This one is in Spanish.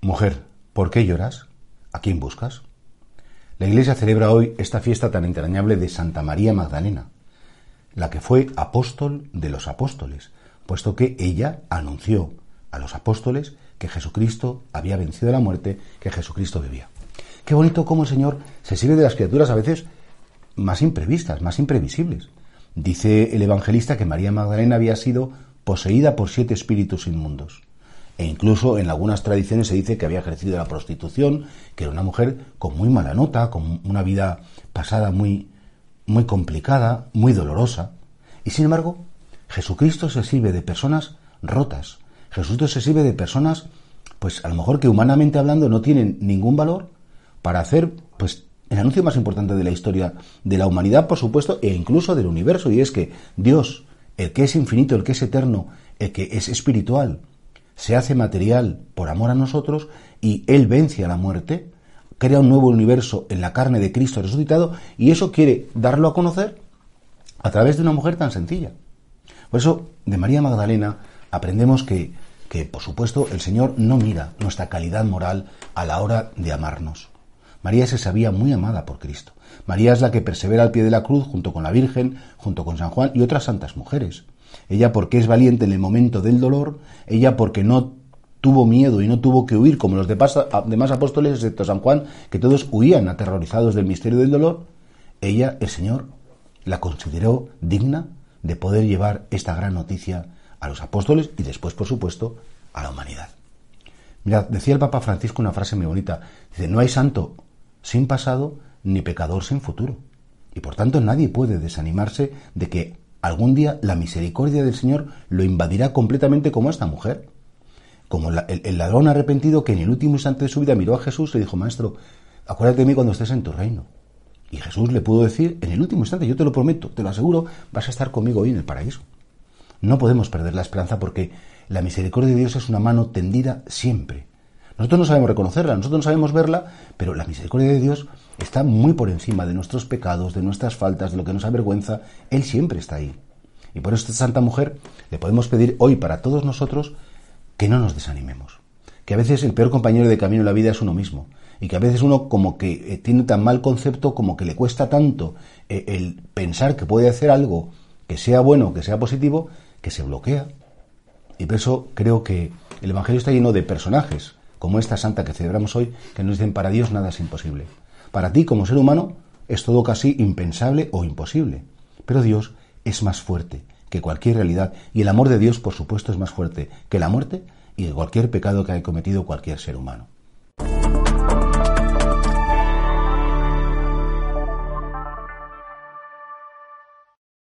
Mujer, ¿por qué lloras? ¿A quién buscas? La Iglesia celebra hoy esta fiesta tan entrañable de Santa María Magdalena, la que fue apóstol de los apóstoles, puesto que ella anunció a los apóstoles que Jesucristo había vencido la muerte, que Jesucristo vivía. Qué bonito cómo el Señor se sirve de las criaturas a veces más imprevistas, más imprevisibles. Dice el evangelista que María Magdalena había sido poseída por siete espíritus inmundos. E incluso en algunas tradiciones se dice que había ejercido la prostitución, que era una mujer con muy mala nota, con una vida pasada muy, muy complicada, muy dolorosa. Y sin embargo, Jesucristo se sirve de personas rotas. Jesucristo se sirve de personas, pues a lo mejor que humanamente hablando no tienen ningún valor para hacer, pues, el anuncio más importante de la historia de la humanidad, por supuesto, e incluso del universo, y es que Dios, el que es infinito, el que es eterno, el que es espiritual, se hace material por amor a nosotros y Él vence a la muerte, crea un nuevo universo en la carne de Cristo resucitado y eso quiere darlo a conocer a través de una mujer tan sencilla. Por eso, de María Magdalena aprendemos que, que, por supuesto, el Señor no mira nuestra calidad moral a la hora de amarnos. María se sabía muy amada por Cristo. María es la que persevera al pie de la cruz junto con la Virgen, junto con San Juan y otras santas mujeres. Ella porque es valiente en el momento del dolor, ella porque no tuvo miedo y no tuvo que huir como los demás apóstoles, excepto San Juan, que todos huían aterrorizados del misterio del dolor, ella, el Señor, la consideró digna de poder llevar esta gran noticia a los apóstoles y después, por supuesto, a la humanidad. Mirad, decía el Papa Francisco una frase muy bonita. Dice, no hay santo sin pasado ni pecador sin futuro. Y por tanto nadie puede desanimarse de que algún día la misericordia del Señor lo invadirá completamente como esta mujer. Como el, ladrón arrepentido que en el último instante de su vida miró a Jesús y le dijo, Maestro, acuérdate de mí cuando estés en tu reino. Y Jesús le pudo decir, en el último instante, yo te lo prometo, te lo aseguro, vas a estar conmigo hoy en el paraíso. No podemos perder la esperanza porque la misericordia de Dios es una mano tendida siempre. Nosotros no sabemos reconocerla, nosotros no sabemos verla, pero la misericordia de Dios está muy por encima de nuestros pecados, de nuestras faltas, de lo que nos avergüenza. Él siempre está ahí. Y por eso esta Santa Mujer le podemos pedir hoy para todos nosotros que no nos desanimemos. Que a veces el peor compañero de camino en la vida es uno mismo. Y que a veces uno como que eh, tiene tan mal concepto, como que le cuesta tanto eh, el pensar que puede hacer algo que sea bueno, que sea positivo, que se bloquea. Y por eso creo que el Evangelio está lleno de personajes como esta santa que celebramos hoy, que nos dicen para Dios nada es imposible. Para ti, como ser humano, es todo casi impensable o imposible. Pero Dios es más fuerte que cualquier realidad y el amor de Dios, por supuesto, es más fuerte que la muerte y cualquier pecado que haya cometido cualquier ser humano.